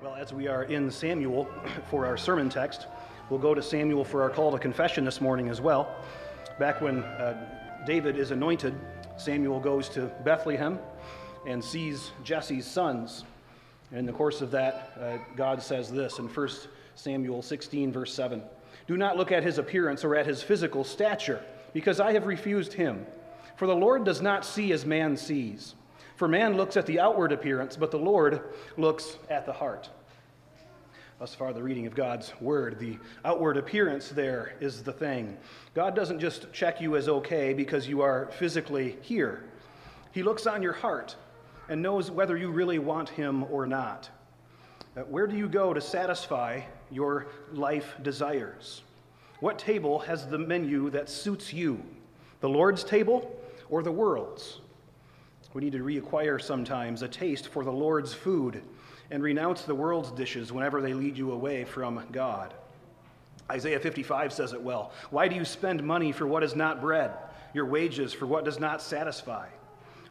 Well, as we are in Samuel for our sermon text, we'll go to Samuel for our call to confession this morning as well. Back when uh, David is anointed, Samuel goes to Bethlehem and sees Jesse's sons. And in the course of that, uh, God says this in 1 Samuel 16, verse 7 Do not look at his appearance or at his physical stature, because I have refused him. For the Lord does not see as man sees. For man looks at the outward appearance, but the Lord looks at the heart. Thus far, the reading of God's word. The outward appearance there is the thing. God doesn't just check you as okay because you are physically here, He looks on your heart and knows whether you really want Him or not. Uh, where do you go to satisfy your life desires? What table has the menu that suits you? The Lord's table or the world's? We need to reacquire sometimes a taste for the Lord's food and renounce the world's dishes whenever they lead you away from God. Isaiah 55 says it well. Why do you spend money for what is not bread, your wages for what does not satisfy?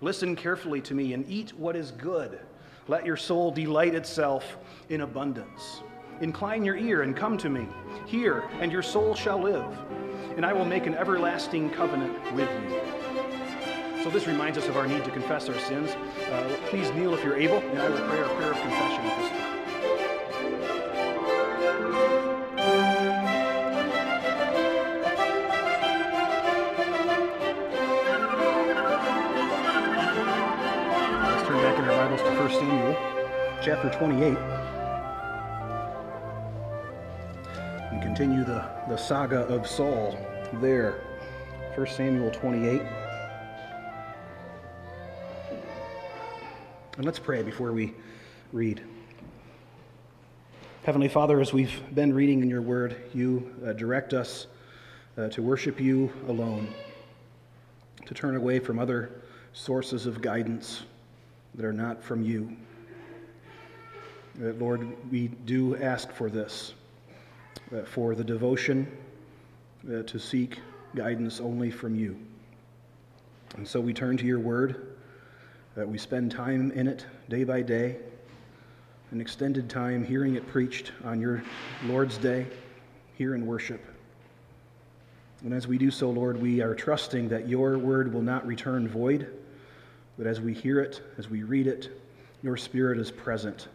Listen carefully to me and eat what is good. Let your soul delight itself in abundance. Incline your ear and come to me. Hear, and your soul shall live, and I will make an everlasting covenant with you. So this reminds us of our need to confess our sins. Uh, please kneel if you're able, and I will pray our prayer of confession at this time. Let's turn back in our Bibles to 1 Samuel, chapter 28, and continue the, the saga of Saul there. 1 Samuel 28. And let's pray before we read. Heavenly Father, as we've been reading in your word, you uh, direct us uh, to worship you alone, to turn away from other sources of guidance that are not from you. Uh, Lord, we do ask for this, uh, for the devotion uh, to seek guidance only from you. And so we turn to your word that we spend time in it day by day, an extended time hearing it preached on your Lord's Day here in worship. And as we do so, Lord, we are trusting that your word will not return void, but as we hear it, as we read it, your spirit is present,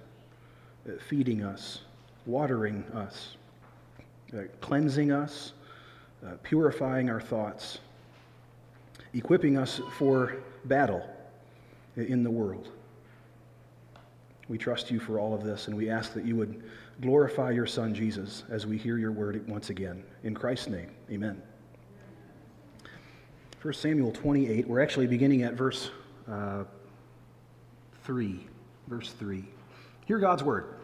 uh, feeding us, watering us, uh, cleansing us, uh, purifying our thoughts, equipping us for battle in the world. We trust you for all of this, and we ask that you would glorify your Son, Jesus, as we hear your word once again. In Christ's name, amen. 1 Samuel 28, we're actually beginning at verse uh, 3. Verse 3. Hear God's word.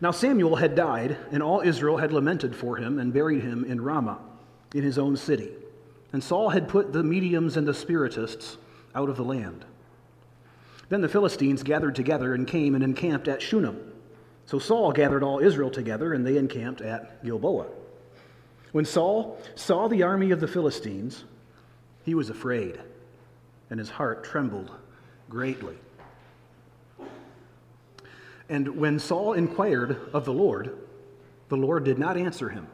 Now Samuel had died, and all Israel had lamented for him and buried him in Ramah, in his own city. And Saul had put the mediums and the spiritists out of the land. Then the Philistines gathered together and came and encamped at Shunem. So Saul gathered all Israel together, and they encamped at Gilboa. When Saul saw the army of the Philistines, he was afraid, and his heart trembled greatly. And when Saul inquired of the Lord, the Lord did not answer him,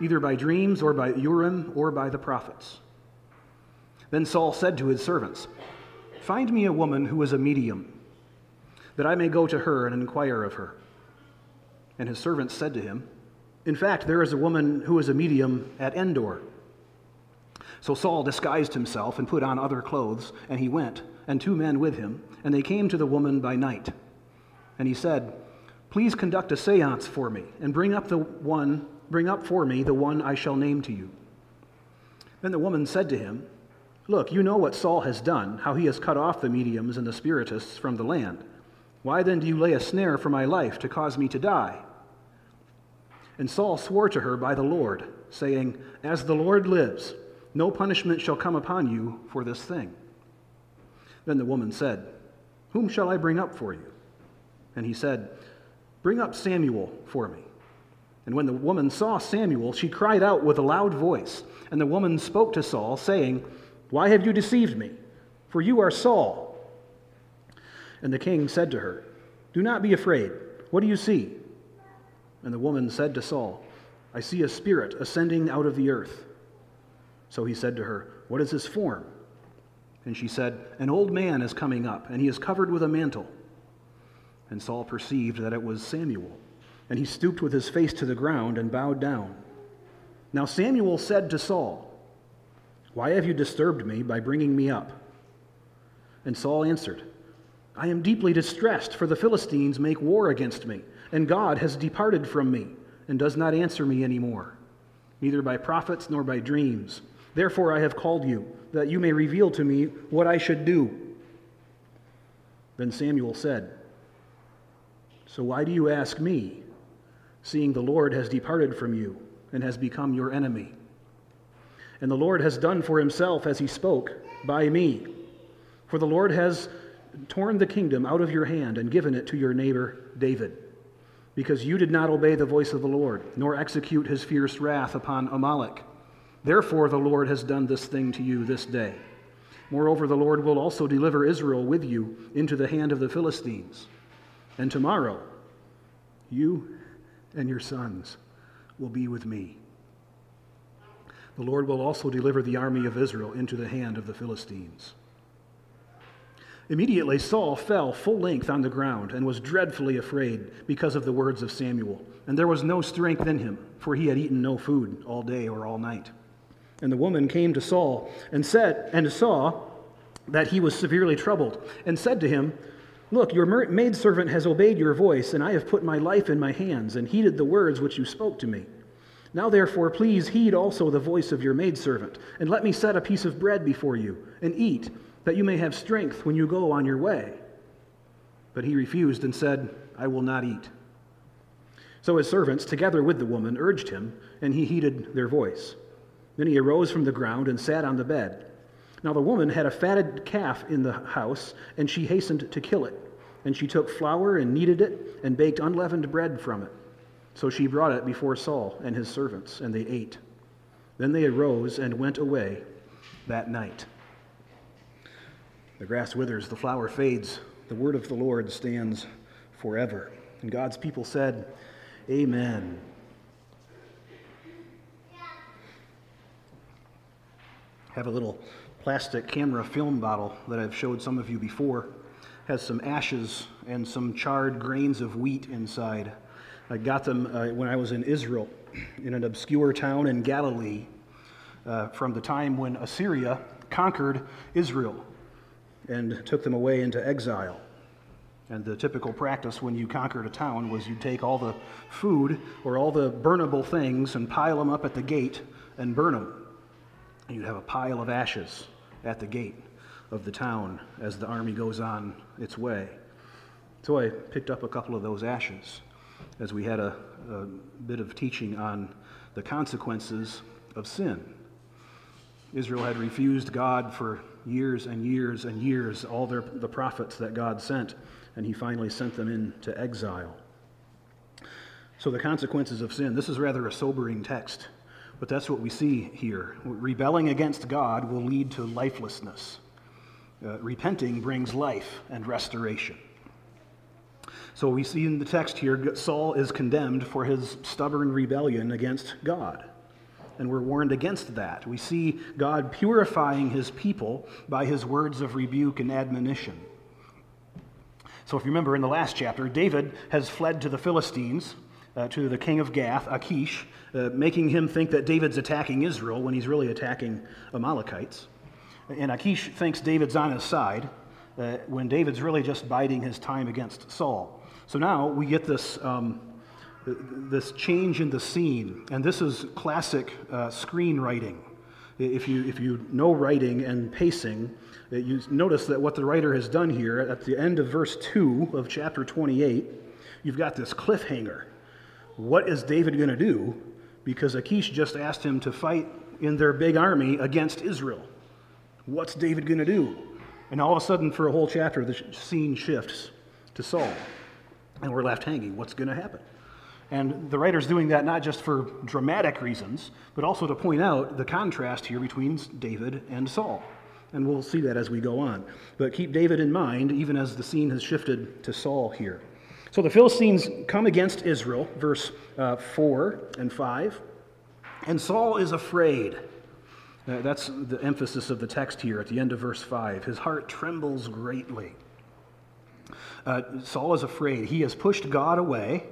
either by dreams or by Urim or by the prophets. Then Saul said to his servants, Find me a woman who is a medium, that I may go to her and inquire of her. And his servants said to him, In fact, there is a woman who is a medium at Endor. So Saul disguised himself and put on other clothes, and he went, and two men with him, and they came to the woman by night. And he said, Please conduct a seance for me, and bring up the one, bring up for me the one I shall name to you. Then the woman said to him, Look, you know what Saul has done, how he has cut off the mediums and the spiritists from the land. Why then do you lay a snare for my life to cause me to die? And Saul swore to her by the Lord, saying, As the Lord lives, no punishment shall come upon you for this thing. Then the woman said, Whom shall I bring up for you? And he said, Bring up Samuel for me. And when the woman saw Samuel, she cried out with a loud voice. And the woman spoke to Saul, saying, Why have you deceived me? For you are Saul. And the king said to her, Do not be afraid. What do you see? And the woman said to Saul, I see a spirit ascending out of the earth. So he said to her, What is his form? And she said, An old man is coming up, and he is covered with a mantle. And Saul perceived that it was Samuel, and he stooped with his face to the ground and bowed down. Now Samuel said to Saul, Why have you disturbed me by bringing me up? And Saul answered, I am deeply distressed, for the Philistines make war against me, and God has departed from me, and does not answer me any more, neither by prophets nor by dreams. Therefore I have called you, that you may reveal to me what I should do. Then Samuel said, So why do you ask me, seeing the Lord has departed from you, and has become your enemy? And the Lord has done for himself as he spoke by me. For the Lord has torn the kingdom out of your hand and given it to your neighbor David, because you did not obey the voice of the Lord, nor execute his fierce wrath upon Amalek. Therefore, the Lord has done this thing to you this day. Moreover, the Lord will also deliver Israel with you into the hand of the Philistines. And tomorrow, you and your sons will be with me. The Lord will also deliver the army of Israel into the hand of the Philistines. Immediately Saul fell full length on the ground and was dreadfully afraid because of the words of Samuel. And there was no strength in him, for he had eaten no food all day or all night. And the woman came to Saul and said, and saw that he was severely troubled, and said to him, Look, your maidservant has obeyed your voice, and I have put my life in my hands, and heeded the words which you spoke to me. Now, therefore, please heed also the voice of your maidservant, and let me set a piece of bread before you, and eat that you may have strength when you go on your way. But he refused and said, I will not eat. So his servants, together with the woman, urged him, and he heeded their voice. Then he arose from the ground and sat on the bed. Now the woman had a fatted calf in the house, and she hastened to kill it. And she took flour and kneaded it, and baked unleavened bread from it. So she brought it before Saul and his servants, and they ate. Then they arose and went away that night. The grass withers, the flower fades, the word of the Lord stands forever. And God's people said, Amen. have a little plastic camera film bottle that I've showed some of you before. Has some ashes and some charred grains of wheat inside. I got them uh, when I was in Israel, in an obscure town in Galilee, uh, from the time when Assyria conquered Israel and took them away into exile. And the typical practice when you conquered a town was you'd take all the food or all the burnable things and pile them up at the gate and burn them. And you'd have a pile of ashes at the gate of the town as the army goes on its way. So I picked up a couple of those ashes as we had a, a bit of teaching on the consequences of sin. Israel had refused God for years and years and years, all their, the prophets that God sent, and he finally sent them into exile. So, the consequences of sin, this is rather a sobering text, but that's what we see here. Rebelling against God will lead to lifelessness. Uh, repenting brings life and restoration. So, we see in the text here, Saul is condemned for his stubborn rebellion against God and we're warned against that. We see God purifying his people by his words of rebuke and admonition. So, if you remember in the last chapter, David has fled to the Philistines, uh, to the king of Gath, Achish, uh, making him think that David's attacking Israel when he's really attacking Amalekites. And Achish thinks David's on his side uh, when David's really just biding his time against Saul. So now we get this. Um, this change in the scene. And this is classic uh, screenwriting. If you, if you know writing and pacing, uh, you notice that what the writer has done here at the end of verse 2 of chapter 28, you've got this cliffhanger. What is David going to do? Because Achish just asked him to fight in their big army against Israel. What's David going to do? And all of a sudden, for a whole chapter, the scene shifts to Saul. And we're left hanging. What's going to happen? And the writer's doing that not just for dramatic reasons, but also to point out the contrast here between David and Saul. And we'll see that as we go on. But keep David in mind, even as the scene has shifted to Saul here. So the Philistines come against Israel, verse uh, 4 and 5. And Saul is afraid. Uh, that's the emphasis of the text here at the end of verse 5. His heart trembles greatly. Uh, Saul is afraid. He has pushed God away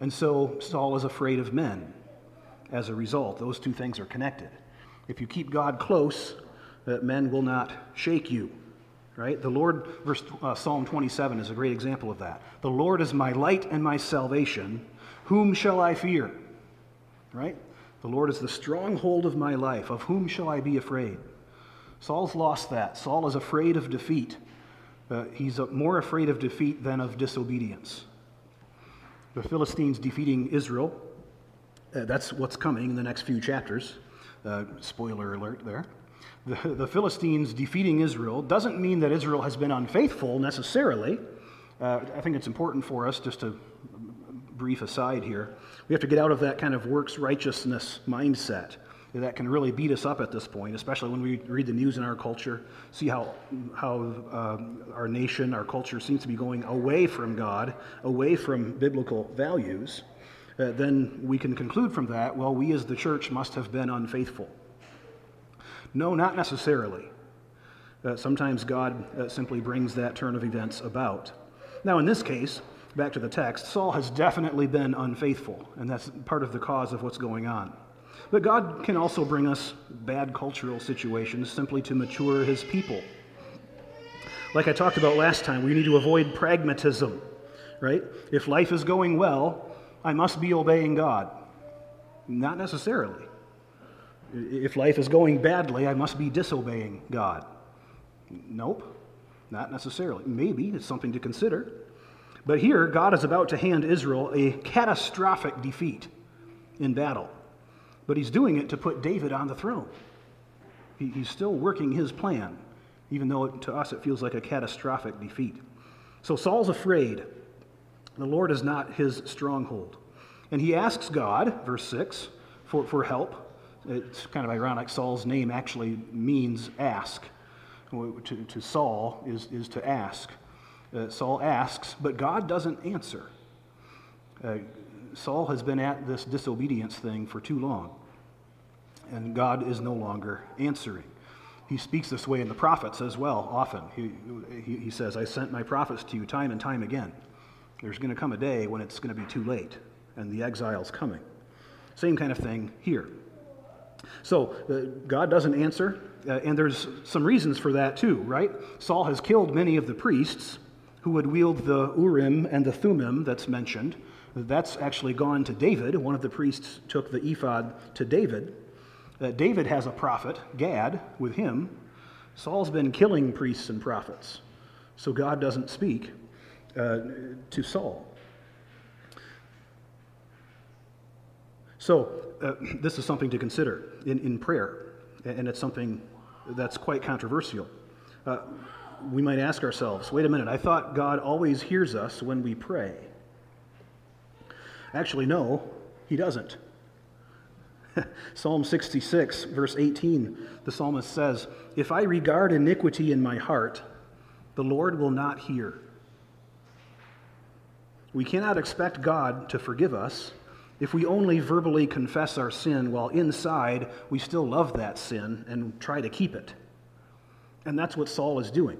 and so Saul is afraid of men. As a result, those two things are connected. If you keep God close, uh, men will not shake you. Right? The Lord, verse uh, Psalm 27 is a great example of that. The Lord is my light and my salvation. Whom shall I fear? Right? The Lord is the stronghold of my life. Of whom shall I be afraid? Saul's lost that. Saul is afraid of defeat. Uh, he's more afraid of defeat than of disobedience the Philistines defeating Israel. Uh, that's what's coming in the next few chapters. Uh, spoiler alert there. The, the, Philistines defeating Israel doesn't mean that Israel has been unfaithful necessarily. Uh, I think it's important for us, just to brief aside here, we have to get out of that kind of works righteousness mindset that can really beat us up at this point, especially when we read the news in our culture, see how, how uh, our nation, our culture seems to be going away from God, away from biblical values. Uh, then we can conclude from that, well, we as the church must have been unfaithful. No, not necessarily. Uh, sometimes God uh, simply brings that turn of events about. Now, in this case, back to the text, Saul has definitely been unfaithful, and that's part of the cause of what's going on. But God can also bring us bad cultural situations simply to mature his people. Like I talked about last time, we need to avoid pragmatism, right? If life is going well, I must be obeying God. Not necessarily. If life is going badly, I must be disobeying God. Nope, not necessarily. Maybe it's something to consider. But here, God is about to hand Israel a catastrophic defeat in battle but he's doing it to put David on the throne. He, he's still working his plan, even though it, to us it feels like a catastrophic defeat. So Saul's afraid. The Lord is not his stronghold. And he asks God, verse 6, for, for help. It's kind of ironic. Saul's name actually means ask. To, to Saul is, is to ask. Uh, Saul asks, but God doesn't answer. Uh, Saul has been at this disobedience thing for too long and God is no longer answering. He speaks this way in the prophets as well, often. He, he, he says, I sent my prophets to you time and time again. There's going to come a day when it's going to be too late, and the exile's coming. Same kind of thing here. So, uh, God doesn't answer, uh, and there's some reasons for that too, right? Saul has killed many of the priests who would wield the Urim and the Thummim that's mentioned. That's actually gone to David. One of the priests took the ephod to David. Uh, David has a prophet, Gad, with him. Saul's been killing priests and prophets, so God doesn't speak uh, to Saul. So, uh, this is something to consider in, in prayer, and it's something that's quite controversial. Uh, we might ask ourselves wait a minute, I thought God always hears us when we pray. Actually, no, He doesn't. Psalm 66, verse 18, the psalmist says, If I regard iniquity in my heart, the Lord will not hear. We cannot expect God to forgive us if we only verbally confess our sin while inside we still love that sin and try to keep it. And that's what Saul is doing.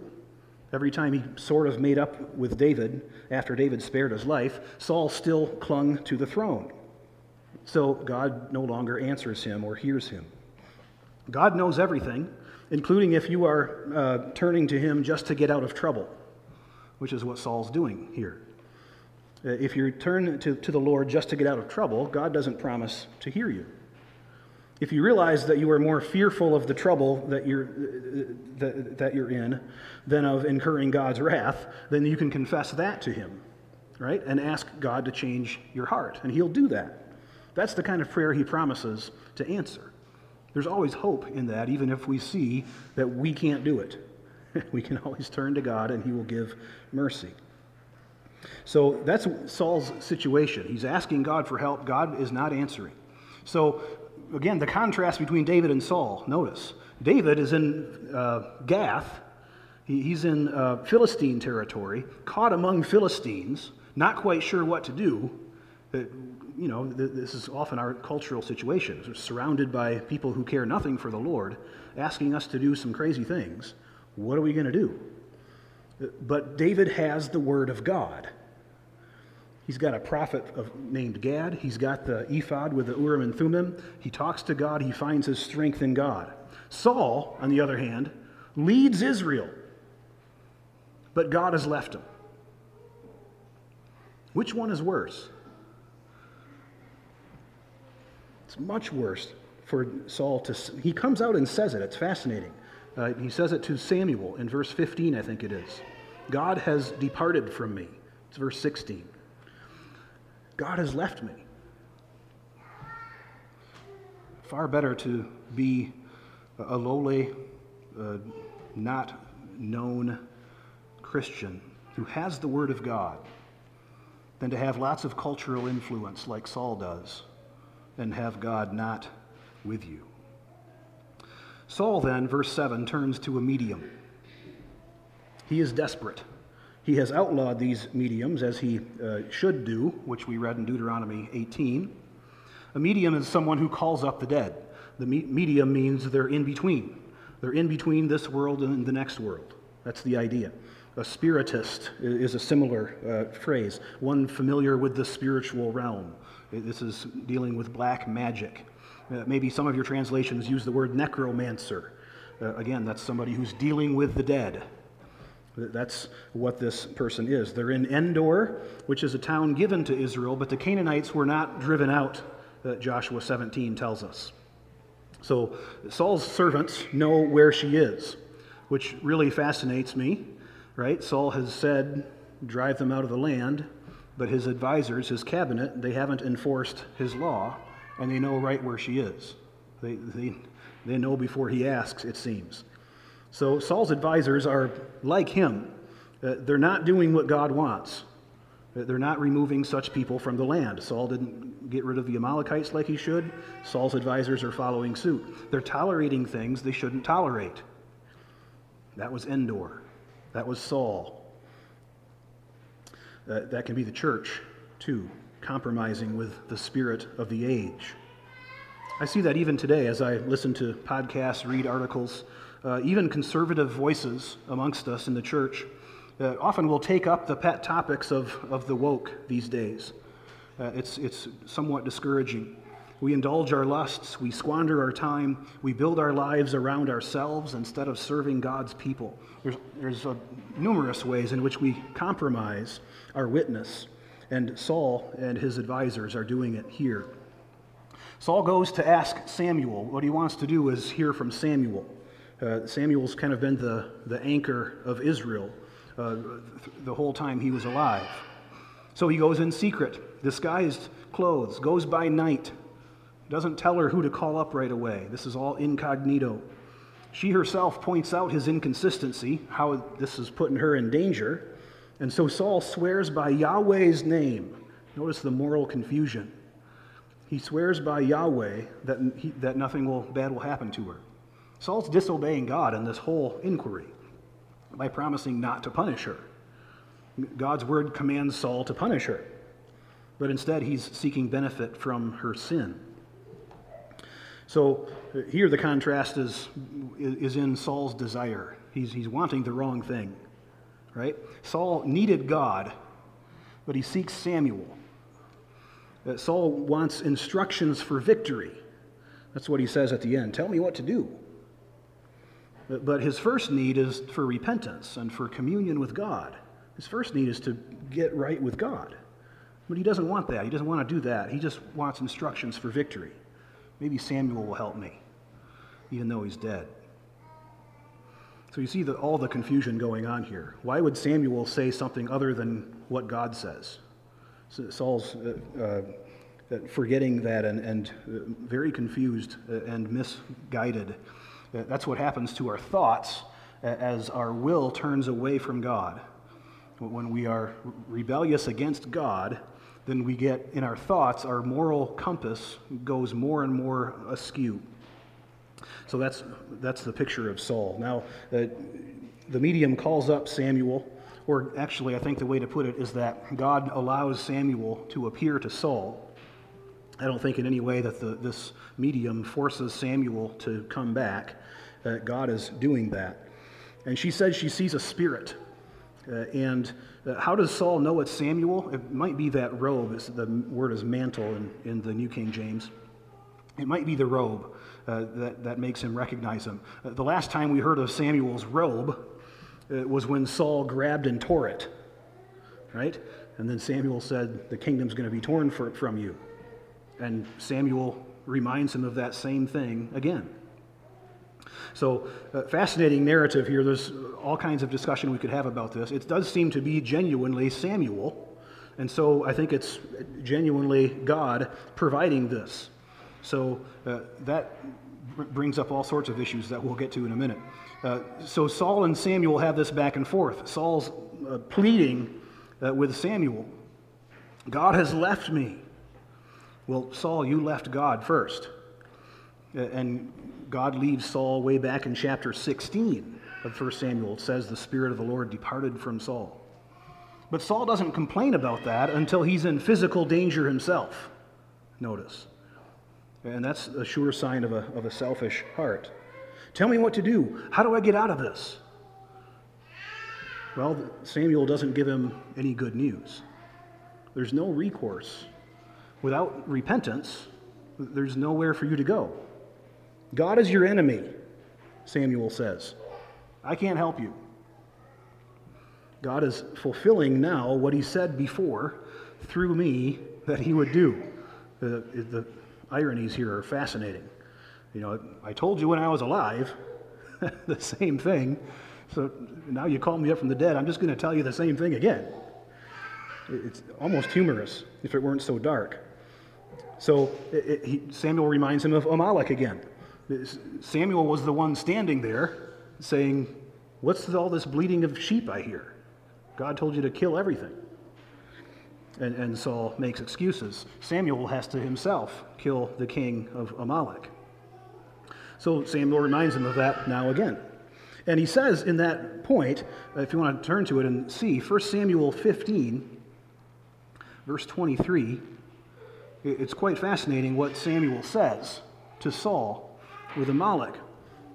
Every time he sort of made up with David after David spared his life, Saul still clung to the throne. So God no longer answers him or hears him. God knows everything, including if you are uh, turning to him just to get out of trouble, which is what Saul's doing here. Uh, if you turn to, to the Lord just to get out of trouble, God doesn't promise to hear you. If you realize that you are more fearful of the trouble that you're, that, that you're in than of incurring God's wrath, then you can confess that to Him, right? And ask God to change your heart, and He'll do that. That's the kind of prayer He promises to answer. There's always hope in that, even if we see that we can't do it. we can always turn to God, and He will give mercy. So that's Saul's situation. He's asking God for help. God is not answering. So again, the contrast between David and Saul. Notice, David is in uh, Gath, he's in uh, Philistine territory, caught among Philistines, not quite sure what to do. You know, th- this is often our cultural situation. We're surrounded by people who care nothing for the Lord, asking us to do some crazy things. What are we going to do? But David has the word of God. He's got a prophet of, named Gad. He's got the ephod with the Urim and Thummim. He talks to God. He finds his strength in God. Saul, on the other hand, leads Israel, but God has left him. Which one is worse? It's much worse for Saul to. He comes out and says it. It's fascinating. Uh, he says it to Samuel in verse 15, I think it is. God has departed from me. It's verse 16. God has left me. Far better to be a lowly, uh, not known Christian who has the Word of God than to have lots of cultural influence like Saul does and have God not with you. Saul, then, verse 7, turns to a medium. He is desperate. He has outlawed these mediums as he uh, should do, which we read in Deuteronomy 18. A medium is someone who calls up the dead. The me- medium means they're in between. They're in between this world and the next world. That's the idea. A spiritist is a similar uh, phrase, one familiar with the spiritual realm. This is dealing with black magic. Uh, maybe some of your translations use the word necromancer. Uh, again, that's somebody who's dealing with the dead. That's what this person is. They're in Endor, which is a town given to Israel, but the Canaanites were not driven out, uh, Joshua 17 tells us. So Saul's servants know where she is, which really fascinates me, right? Saul has said, drive them out of the land, but his advisors, his cabinet, they haven't enforced his law, and they know right where she is. They, they, they know before he asks, it seems. So Saul's advisors are like him. Uh, they're not doing what God wants. Uh, they're not removing such people from the land. Saul didn't get rid of the Amalekites like he should. Saul's advisors are following suit. They're tolerating things they shouldn't tolerate. That was Endor. That was Saul. Uh, that can be the church, too, compromising with the spirit of the age. I see that even today as I listen to podcasts, read articles uh, even conservative voices amongst us in the church, uh, often will take up the pet topics of, of the woke these days. Uh, it's, it's somewhat discouraging. We indulge our lusts, we squander our time, we build our lives around ourselves instead of serving God's people. There's, there's uh, numerous ways in which we compromise our witness, and Saul and his advisors are doing it here. Saul goes to ask Samuel. What he wants to do is hear from Samuel. Uh, Samuel's kind of been the, the anchor of Israel uh, the whole time he was alive. So he goes in secret, disguised clothes, goes by night, doesn't tell her who to call up right away. This is all incognito. She herself points out his inconsistency, how this is putting her in danger. And so Saul swears by Yahweh's name. Notice the moral confusion. He swears by Yahweh that, he, that nothing will, bad will happen to her. Saul's disobeying God in this whole inquiry by promising not to punish her. God's word commands Saul to punish her, but instead he's seeking benefit from her sin. So here the contrast is, is in Saul's desire. He's, he's wanting the wrong thing, right? Saul needed God, but he seeks Samuel. Uh, Saul wants instructions for victory. That's what he says at the end. Tell me what to do. But his first need is for repentance and for communion with God. His first need is to get right with God. But he doesn't want that. He doesn't want to do that. He just wants instructions for victory. Maybe Samuel will help me, even though he's dead. So you see the, all the confusion going on here. Why would Samuel say something other than what God says? So Saul's uh, uh, forgetting that and, and uh, very confused uh, and misguided. Uh, that's what happens to our thoughts as our will turns away from God. When we are rebellious against God, then we get in our thoughts, our moral compass goes more and more askew. So that's, that's the picture of Saul. Now, uh, the medium calls up Samuel, or actually, I think the way to put it is that God allows Samuel to appear to Saul. I don't think in any way that the, this medium forces Samuel to come back. God is doing that. And she says she sees a spirit. Uh, and uh, how does Saul know it's Samuel? It might be that robe. It's, the word is mantle in, in the New King James. It might be the robe uh, that, that makes him recognize him. Uh, the last time we heard of Samuel's robe uh, was when Saul grabbed and tore it, right? And then Samuel said, The kingdom's going to be torn for, from you. And Samuel reminds him of that same thing again. So, uh, fascinating narrative here. There's all kinds of discussion we could have about this. It does seem to be genuinely Samuel, and so I think it's genuinely God providing this. So uh, that brings up all sorts of issues that we'll get to in a minute. Uh, so Saul and Samuel have this back and forth. Saul's uh, pleading uh, with Samuel God has left me. Well, Saul, you left God first. And God leaves Saul way back in chapter 16 of 1 Samuel. It says, The Spirit of the Lord departed from Saul. But Saul doesn't complain about that until he's in physical danger himself. Notice. And that's a sure sign of a, of a selfish heart. Tell me what to do. How do I get out of this? Well, Samuel doesn't give him any good news. There's no recourse. Without repentance, there's nowhere for you to go. God is your enemy, Samuel says. I can't help you. God is fulfilling now what he said before through me that he would do. The, the ironies here are fascinating. You know, I told you when I was alive the same thing. So now you call me up from the dead. I'm just going to tell you the same thing again. It's almost humorous if it weren't so dark. So it, it, he, Samuel reminds him of Amalek again. Samuel was the one standing there saying, What's all this bleating of sheep I hear? God told you to kill everything. And, and Saul makes excuses. Samuel has to himself kill the king of Amalek. So Samuel reminds him of that now again. And he says in that point, if you want to turn to it and see, 1 Samuel 15, verse 23, it's quite fascinating what Samuel says to Saul with Amalek.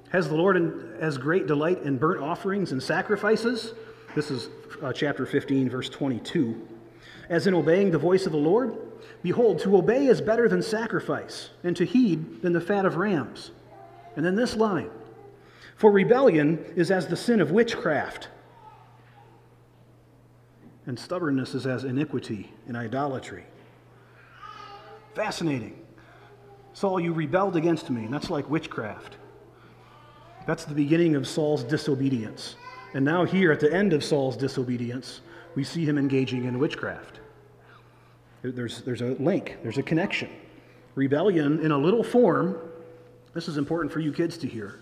Has the Lord as great delight in burnt offerings and sacrifices? This is uh, chapter 15, verse 22 as in obeying the voice of the Lord? Behold, to obey is better than sacrifice, and to heed than the fat of rams. And then this line For rebellion is as the sin of witchcraft, and stubbornness is as iniquity and idolatry. Fascinating. Saul, you rebelled against me, and that's like witchcraft. That's the beginning of Saul's disobedience. And now, here at the end of Saul's disobedience, we see him engaging in witchcraft. There's, there's a link, there's a connection. Rebellion in a little form, this is important for you kids to hear.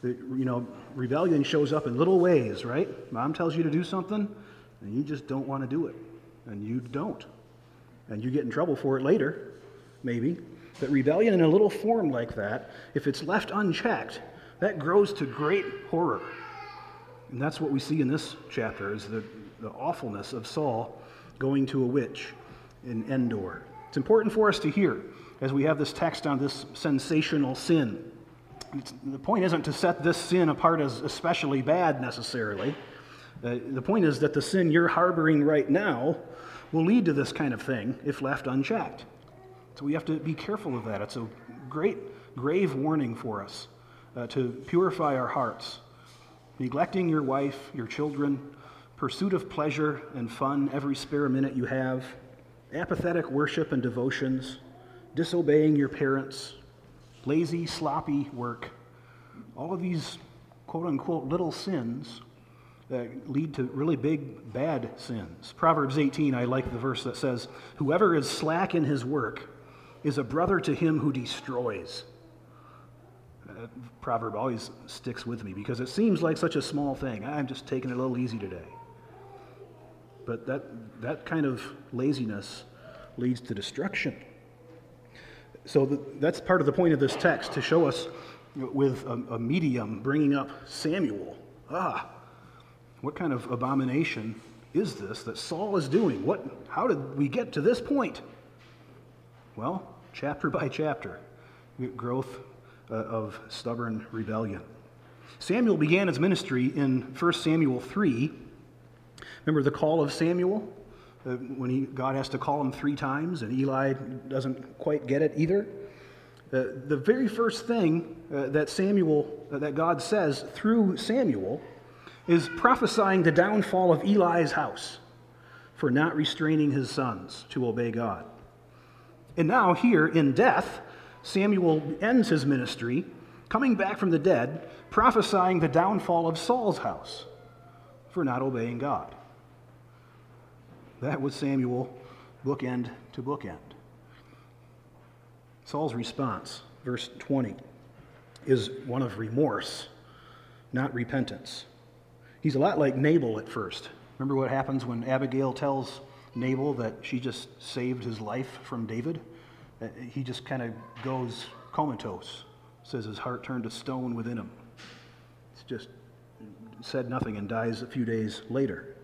That, you know, rebellion shows up in little ways, right? Mom tells you to do something, and you just don't want to do it. And you don't. And you get in trouble for it later, maybe. But rebellion in a little form like that, if it's left unchecked, that grows to great horror. And that's what we see in this chapter is the the awfulness of Saul going to a witch in Endor. It's important for us to hear as we have this text on this sensational sin. It's, the point isn't to set this sin apart as especially bad necessarily. Uh, the point is that the sin you're harboring right now will lead to this kind of thing if left unchecked. So we have to be careful of that. It's a great, grave warning for us uh, to purify our hearts. Neglecting your wife, your children, pursuit of pleasure and fun every spare minute you have, apathetic worship and devotions, disobeying your parents, lazy, sloppy work, all of these quote unquote little sins that lead to really big, bad sins. Proverbs 18, I like the verse that says, Whoever is slack in his work is a brother to him who destroys. That proverb always sticks with me because it seems like such a small thing. I'm just taking it a little easy today. But that, that kind of laziness leads to destruction. So that's part of the point of this text to show us with a, a medium bringing up Samuel. Ah, what kind of abomination is this that Saul is doing? What, how did we get to this point? Well, chapter by chapter, growth uh, of stubborn rebellion. Samuel began his ministry in 1 Samuel 3. Remember the call of Samuel? Uh, when he, God has to call him three times, and Eli doesn't quite get it either. Uh, the very first thing uh, that Samuel, uh, that God says through Samuel, is prophesying the downfall of Eli's house for not restraining his sons to obey God. And now, here in death, Samuel ends his ministry, coming back from the dead, prophesying the downfall of Saul's house for not obeying God. That was Samuel, bookend to bookend. Saul's response, verse 20, is one of remorse, not repentance. He's a lot like Nabal at first. Remember what happens when Abigail tells Nabal that she just saved his life from David? Uh, he just kind of goes comatose, says his heart turned to stone within him. It's just said nothing and dies a few days later,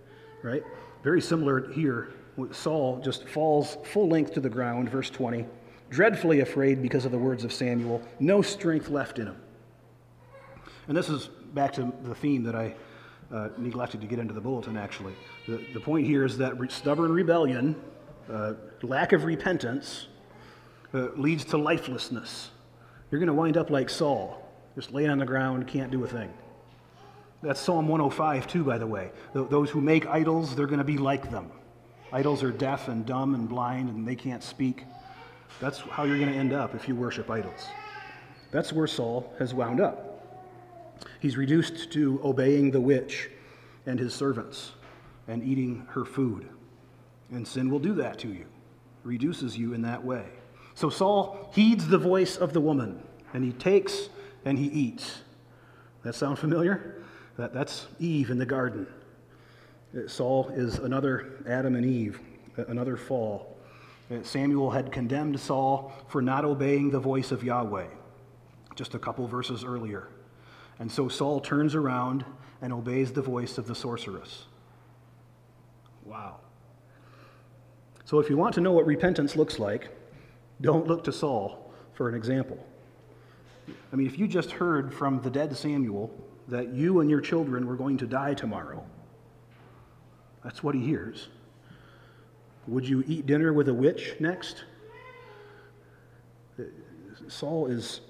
right? Very similar here. Saul just falls full length to the ground, verse 20 dreadfully afraid because of the words of Samuel, no strength left in him. And this is back to the theme that I uh, neglected to get into the bulletin, actually. The, the point here is that re- stubborn rebellion, uh, lack of repentance, uh, leads to lifelessness. You're going to wind up like Saul, just laying on the ground, can't do a thing. That's Psalm 105, too, by the way. Th- those who make idols, they're going to be like them. Idols are deaf and dumb and blind, and they can't speak. That's how you're going to end up if you worship idols. That's where Saul has wound up. He's reduced to obeying the witch and his servants and eating her food. And sin will do that to you, reduces you in that way. So Saul heeds the voice of the woman, and he takes and he eats. That sound familiar? That, that's Eve in the garden. Saul is another Adam and Eve, another fall. Uh, Samuel had condemned Saul for not obeying the voice of Yahweh, just a couple verses earlier. And so Saul turns around and obeys the voice of the sorceress. Wow. So if you want to know what repentance looks like, don't look to Saul for an example. I mean, if you just heard from the dead Samuel that you and your children were going to die tomorrow, that's what he hears. Would you eat dinner with a witch next? Saul is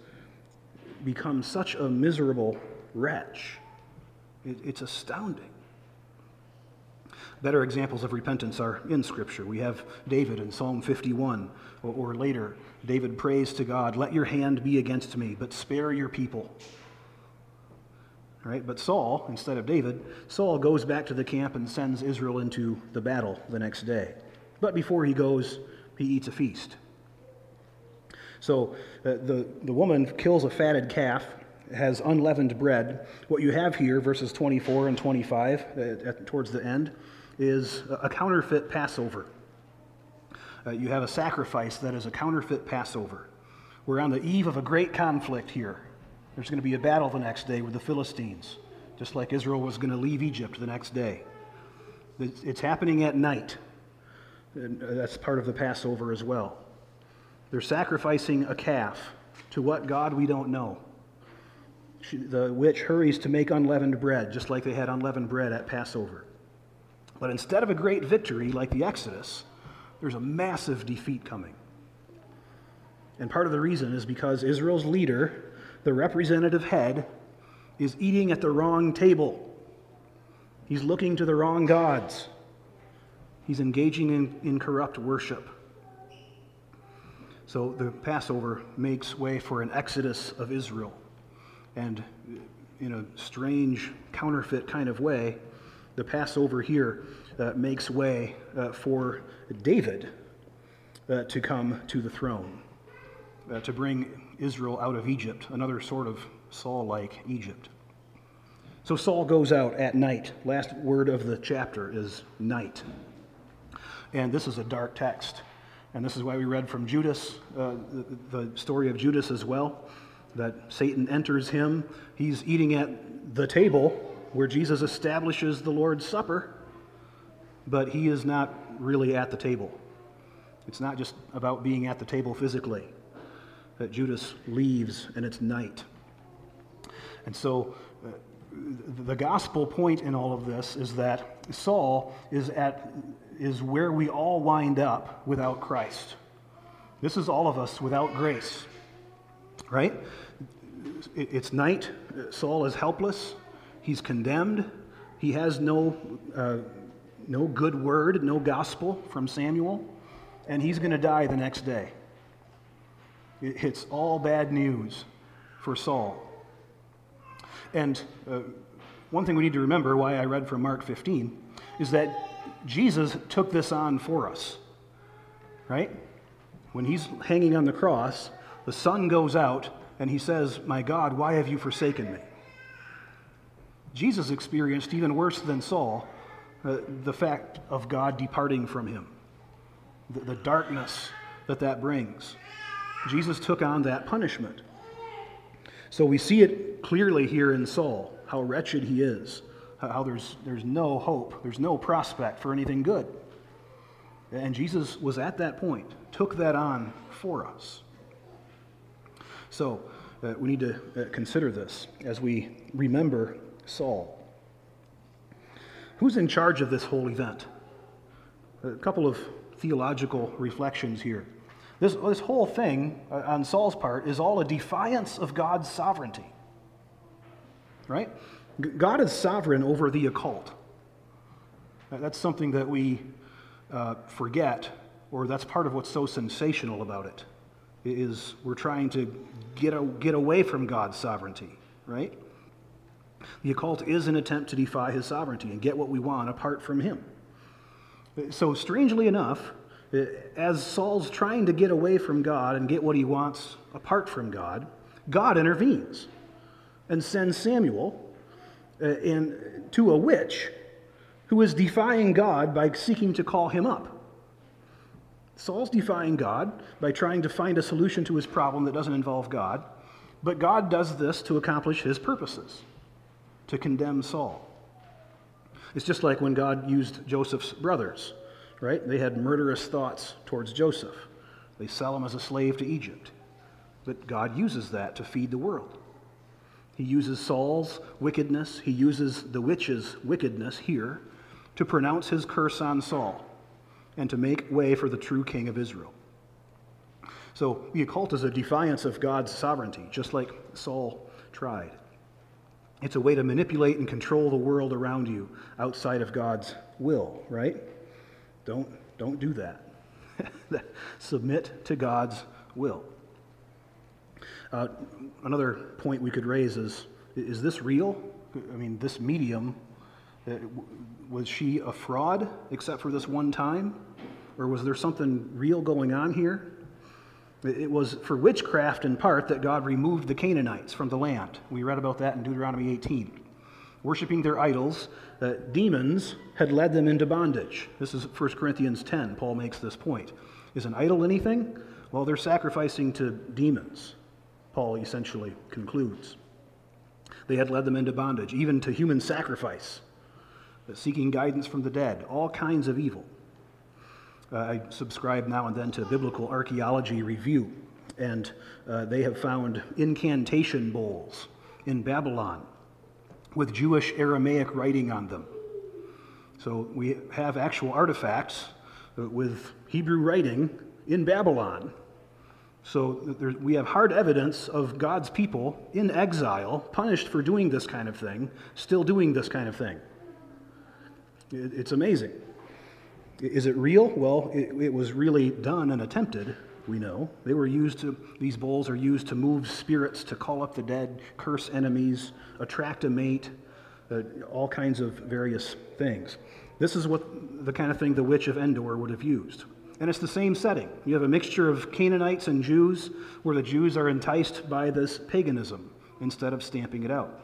become such a miserable wretch. It, it's astounding. Better examples of repentance are in Scripture. We have David in Psalm 51, or, or later, David prays to God, Let your hand be against me, but spare your people. Right? But Saul, instead of David, Saul goes back to the camp and sends Israel into the battle the next day. But before he goes, he eats a feast. So uh, the, the woman kills a fatted calf, has unleavened bread. What you have here, verses 24 and 25, uh, at, towards the end, is a counterfeit Passover. Uh, you have a sacrifice that is a counterfeit Passover. We're on the eve of a great conflict here. There's going to be a battle the next day with the Philistines, just like Israel was going to leave Egypt the next day. It's happening at night. And uh, that's part of the Passover as well. They're sacrificing a calf to what God we don't know. She, the witch hurries to make unleavened bread, just like they had unleavened bread at Passover. But instead of a great victory like the Exodus, there's a massive defeat coming. And part of the reason is because Israel's leader, the representative head, is eating at the wrong table. He's looking to the wrong gods. He's engaging in, in corrupt worship. So the Passover makes way for an exodus of Israel. And in a strange, counterfeit kind of way, the Passover here uh, makes way uh, for David uh, to come to the throne, uh, to bring Israel out of Egypt, another sort of Saul like Egypt. So Saul goes out at night. Last word of the chapter is night. And this is a dark text. And this is why we read from Judas, uh, the, the story of Judas as well, that Satan enters him. He's eating at the table where Jesus establishes the Lord's Supper, but he is not really at the table. It's not just about being at the table physically, that Judas leaves and it's night. And so uh, the gospel point in all of this is that Saul is at is where we all wind up without Christ. This is all of us without grace. Right? It's night. Saul is helpless. He's condemned. He has no, uh, no good word, no gospel from Samuel, and he's going to die the next day. It's all bad news for Saul. And uh, one thing we need to remember, why I read from Mark 15, is that Jesus took this on for us, right? When he's hanging on the cross, the sun goes out and he says, My God, why have you forsaken me? Jesus experienced even worse than Saul uh, the fact of God departing from him, the, the darkness that that brings. Jesus took on that punishment. So we see it clearly here in Saul, how wretched he is, how there's, there's no hope, there's no prospect for anything good. And Jesus was at that point, took that on for us. So uh, we need to uh, consider this as we remember Saul. Who's in charge of this whole event? A couple of theological reflections here. This, this whole thing uh, on Saul's part is all a defiance of God's sovereignty. Right? God is sovereign over the occult. That's something that we uh, forget, or that's part of what's so sensational about it. Is we're trying to get, a, get away from God's sovereignty, right? The occult is an attempt to defy his sovereignty and get what we want apart from him. So, strangely enough, as Saul's trying to get away from God and get what he wants apart from God, God intervenes and sends Samuel uh, Uh, in, to a witch who is defying God by seeking to call him up. Saul's defying God by trying to find a solution to his problem that doesn't involve God, but God does this to accomplish his purposes, to condemn Saul. It's just like when God used Joseph's brothers, right? They had murderous thoughts towards Joseph. They sell him as a slave to Egypt. But God uses that to feed the world. He uses Saul's wickedness, he uses the witch's wickedness here to pronounce his curse on Saul and to make way for the true king of Israel. So the occult is a defiance of God's sovereignty, just like Saul tried. It's a way to manipulate and control the world around you outside of God's will, right? Don't, don't do that. Submit to God's will. Uh, another point we could raise is is this real? I mean, this medium, uh, was she a fraud except for this one time? Or was there something real going on here? It was for witchcraft in part that God removed the Canaanites from the land. We read about that in Deuteronomy 18. Worshipping their idols, uh, demons had led them into bondage. This is 1 Corinthians 10. Paul makes this point. Is an idol anything? Well, they're sacrificing to demons. Paul essentially concludes. They had led them into bondage, even to human sacrifice, seeking guidance from the dead, all kinds of evil. Uh, I subscribe now and then to Biblical Archaeology Review, and uh, they have found incantation bowls in Babylon with Jewish Aramaic writing on them. So we have actual artifacts uh, with Hebrew writing in Babylon so there, we have hard evidence of God's people in exile, punished for doing this kind of thing, still doing this kind of thing. It, it's amazing. Is it real? Well, it, it was really done and attempted we know. They were used to, these bowls are used to move spirits, to call up the dead, curse enemies, attract a mate, uh, all kinds of various things. This is what the kind of thing the witch of Endor would have used. And it's the same setting. You have a mixture of Canaanites and Jews, where the Jews are enticed by this paganism instead of stamping it out.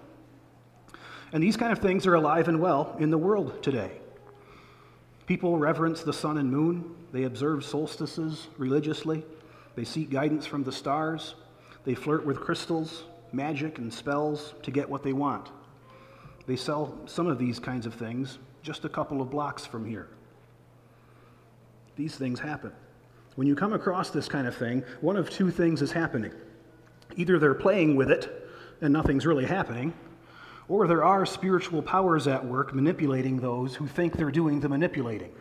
And these kind of things are alive and well in the world today. People reverence the sun and moon. They observe solstices religiously. They seek guidance from the stars. They flirt with crystals, magic, and spells to get what they want. They sell some of these kinds of things just a couple of blocks from here. These things happen. When you come across this kind of thing, one of two things is happening. Either they're playing with it and nothing's really happening, or there are spiritual powers at work manipulating those who think they're doing the manipulating.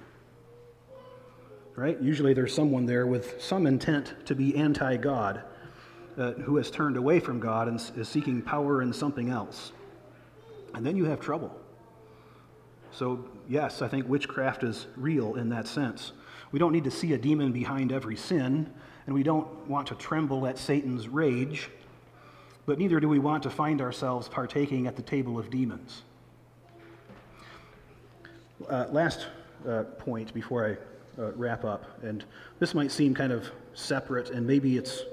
Right? Usually there's someone there with some intent to be anti God uh, who has turned away from God and is seeking power in something else. And then you have trouble. So, yes, I think witchcraft is real in that sense. We don't need to see a demon behind every sin, and we don't want to tremble at Satan's rage but neither do we want to find ourselves partaking at the table of demons. Uh, last uh, point before I uh, wrap up, and this might seem kind of separate, and maybe it's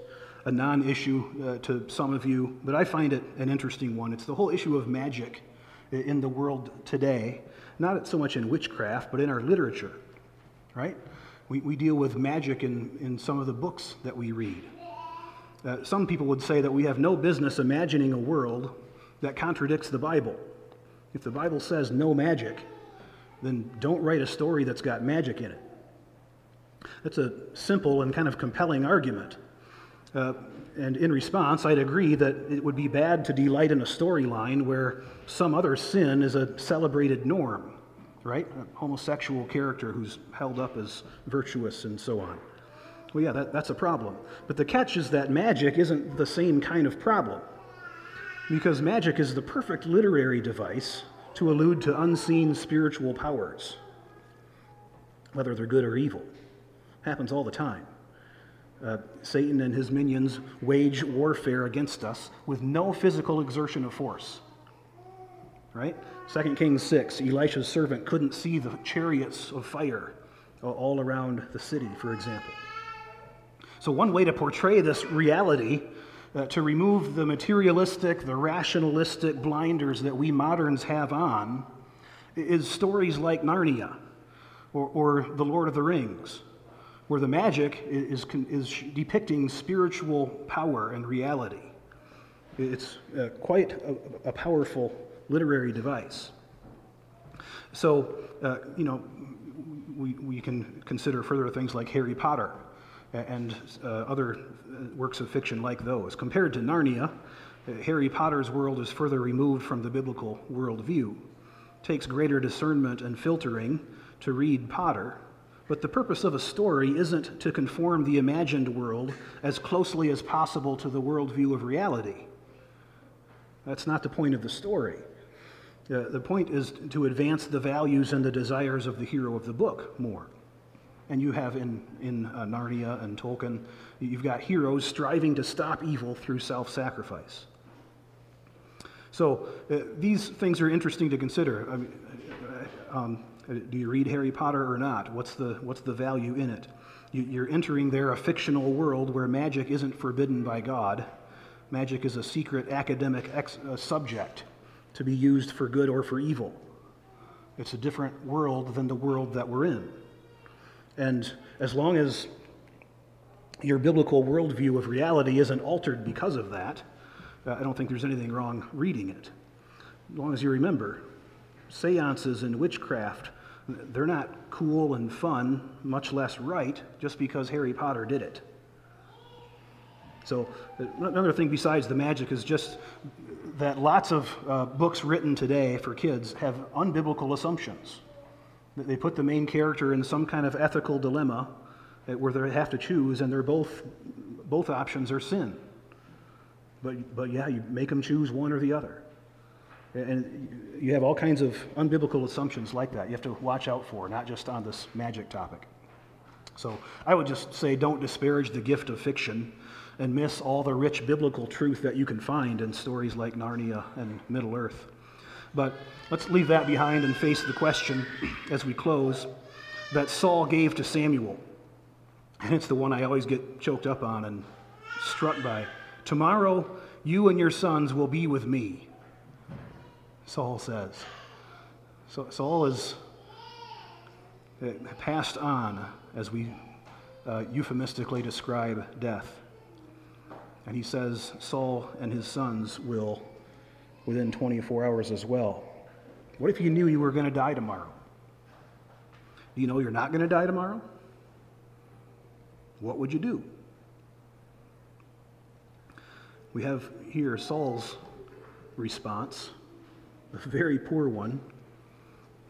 a non issue uh, to some of you, but I find it an interesting one. It's the whole issue of magic in the world today, not so much in witchcraft, but in our literature, right? We, we deal with magic in, in some of the books that we read. Uh, some people would say that we have no business imagining a world that contradicts the Bible. If the Bible says no magic, then don't write a story that's got magic in it. That's a simple and kind of compelling argument. Uh, and in response, I'd agree that it would be bad to delight in a storyline where some other sin is a celebrated norm, right? A homosexual character who's held up as virtuous and so on. Well, yeah, that, that's a problem. But the catch is that magic isn't the same kind of problem. Because magic is the perfect literary device to allude to unseen spiritual powers, whether they're good or evil. Happens all the time. Uh, Satan and his minions wage warfare against us with no physical exertion of force. Right? 2 Kings 6, Elisha's servant couldn't see the chariots of fire all around the city, for example. So, one way to portray this reality, uh, to remove the materialistic, the rationalistic blinders that we moderns have on, is stories like Narnia or, or The Lord of the Rings, where the magic is, is depicting spiritual power and reality. It's uh, quite a, a, powerful literary device. So, uh, you know, we, we can consider further things like Harry Potter and uh, other uh, works of fiction like those. Compared to Narnia, uh, Harry Potter's world is further removed from the biblical worldview. It takes greater discernment and filtering to read Potter, but the purpose of a story isn't to conform the imagined world as closely as possible to the worldview of reality. That's not the point of the story. Uh, the point is to advance the values and the desires of the hero of the book more and you have in, in uh, Narnia and Tolkien, you've got heroes striving to stop evil through self sacrifice. So uh, these things are interesting to consider. I mean, uh, um, do you read Harry Potter or not? What's the, what's the value in it? You, are entering there a fictional world where magic isn't forbidden by God. Magic is a secret academic ex- uh, subject to be used for good or for evil. It's a different world than the world that we're in. And as long as your biblical worldview of reality isn't altered because of that, uh, I don't think there's anything wrong reading it. As long as you remember, seances and witchcraft, they're not cool and fun, much less right, just because Harry Potter did it. So, uh, another thing besides the magic is just that lots of uh, books written today for kids have unbiblical assumptions. That they put the main character in some kind of ethical dilemma where they have to choose, and they're both, both options are sin. But, but yeah, you make them choose one or the other. And you have all kinds of unbiblical assumptions like that you have to watch out for, not just on this magic topic. So I would just say don't disparage the gift of fiction and miss all the rich biblical truth that you can find in stories like Narnia and Middle Earth. But let's leave that behind and face the question as we close that Saul gave to Samuel. And it's the one I always get choked up on and struck by. Tomorrow, you and your sons will be with me, Saul says. So Saul is uh, passed on as we uh, euphemistically describe death. And he says Saul and his sons will within 24 hours as well. What if you knew you were going to die tomorrow? Do you know you're not going to die tomorrow? What would you do? We have here Saul's response, a very poor one,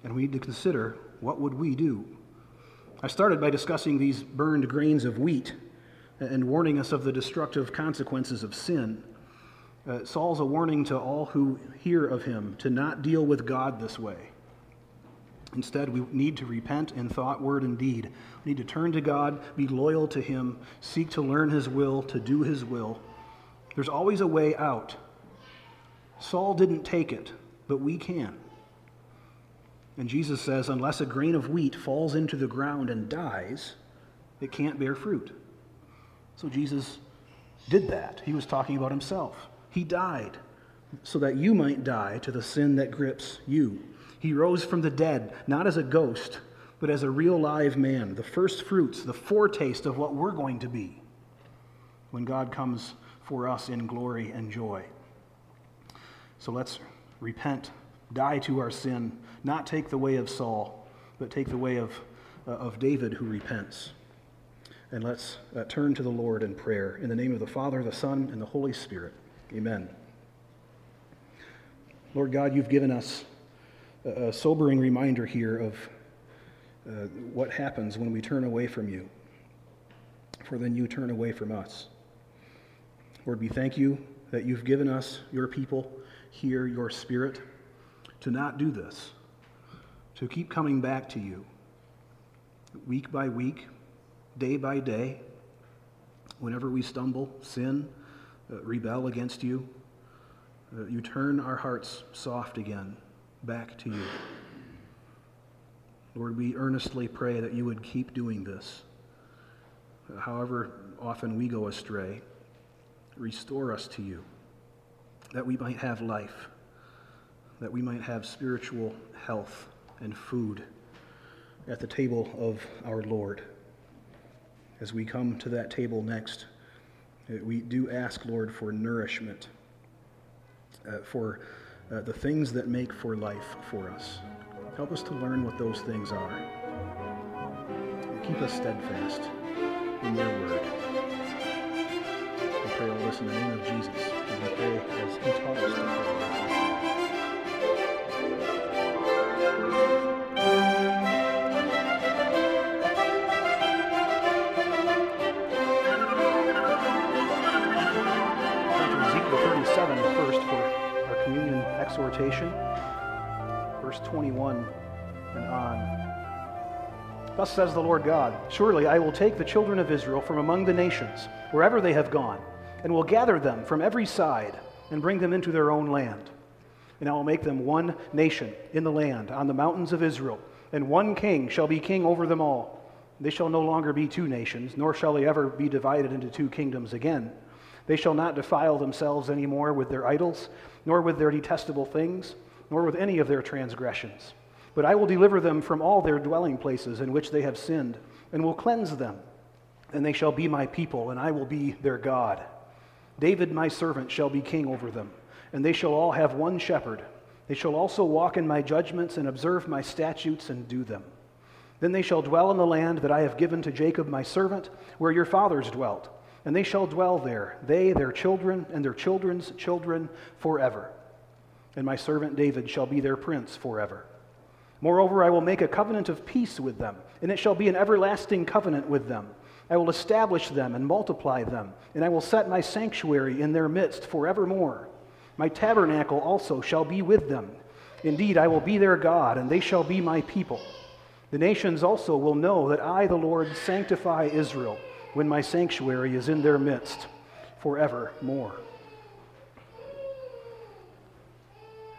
and we need to consider what would we do? I started by discussing these burned grains of wheat and warning us of the destructive consequences of sin. Uh, Saul's a warning to all who hear of him to not deal with God this way. Instead, we need to repent in thought, word, and deed. We need to turn to God, be loyal to Him, seek to learn His will, to do His will. There's always a way out. Saul didn't take it, but we can. And Jesus says, unless a grain of wheat falls into the ground and dies, it can't bear fruit. So Jesus did that. He was talking about himself. He died so that you might die to the sin that grips you. He rose from the dead, not as a ghost, but as a real live man, the first fruits, the foretaste of what we're going to be when God comes for us in glory and joy. So let's repent, die to our sin, not take the way of Saul, but take the way of, uh, of David who repents. And let's uh, turn to the Lord in prayer. In the name of the Father, the Son, and the Holy Spirit. Amen. Lord God, you've given us a, a sobering reminder here of uh, what happens when we turn away from you, for then you turn away from us. Lord, we thank you that you've given us, your people, here, your Spirit, to not do this, to keep coming back to you week by week, day by day, whenever we stumble, sin, uh, rebel against you, uh, you turn our hearts soft again back to you. Lord, we earnestly pray that you would keep doing this. Uh, however often we go astray, restore us to you, that we might have life, that we might have spiritual health and food at the table of our Lord as we come to that table next, uh, we do ask, Lord, for nourishment, uh, for uh, the things that make for life for us. Help us to learn what those things are. Keep us steadfast in your word. We pray all this in the name of Jesus, and we pray as he taught us to pray. Thus says the Lord God Surely I will take the children of Israel from among the nations, wherever they have gone, and will gather them from every side and bring them into their own land. And I will make them one nation in the land, on the mountains of Israel, and one king shall be king over them all. They shall no longer be two nations, nor shall they ever be divided into two kingdoms again. They shall not defile themselves any more with their idols nor with their detestable things, nor with any of their transgressions. But I will deliver them from all their dwelling places in which they have sinned, and will cleanse them. And they shall be my people, and I will be their God. David, my servant, shall be king over them, and they shall all have one shepherd. They shall also walk in my judgments and observe my statutes and do them. Then they shall dwell in the land that I have given to Jacob my servant, where your fathers dwelt and they shall dwell there, they, their children, and their children's children forever. And my servant David shall be their prince forever. Moreover, I will make a covenant of peace with them, and it shall be an everlasting covenant with them. I will establish them and multiply them, and I will set my sanctuary in their midst forevermore. My tabernacle also shall be with them. Indeed, I will be their God, and they shall be my people. The nations also will know that I, the Lord, sanctify Israel when my sanctuary is in their midst forevermore.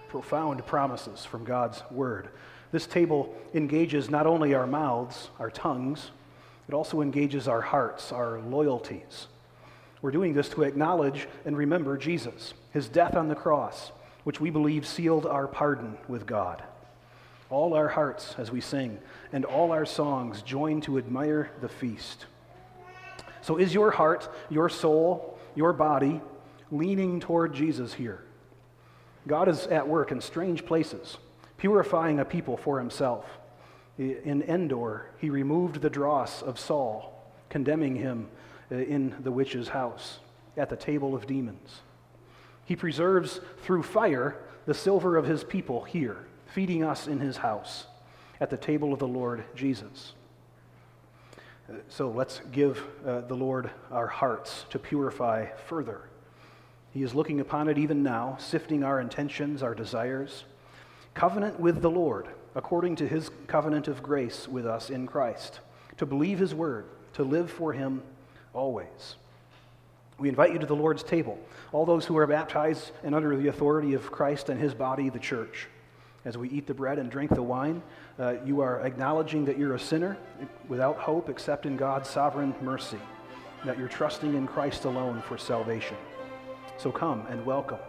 Profound promises from God's word. This table engages not only our mouths, our tongues, it also engages our hearts, our loyalties. We're doing this to acknowledge and remember Jesus, his death on the cross, which we believe sealed our pardon with God. All our hearts as we sing, and all our songs join to admire the feast. So, is your heart, your soul, your body leaning toward Jesus here? God is at work in strange places, purifying a people for himself. In Endor, he removed the dross of Saul, condemning him uh, in the witch's house at the table of demons. He preserves through fire the silver of his people here, feeding us in his house at the table of the Lord Jesus. Uh, so let's give uh, the Lord our hearts to purify further. He is looking upon it even now, sifting our intentions, our desires. Covenant with the Lord according to his covenant of grace with us in Christ, to believe his word, to live for him always. We invite you to the Lord's table, all those who are baptized and under the authority of Christ and his body, the church. As we eat the bread and drink the wine, uh, you are acknowledging that you're a sinner without hope except in God's sovereign mercy, that you're trusting in Christ alone for salvation. So come and welcome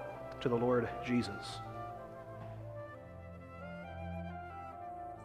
to the Lord Jesus.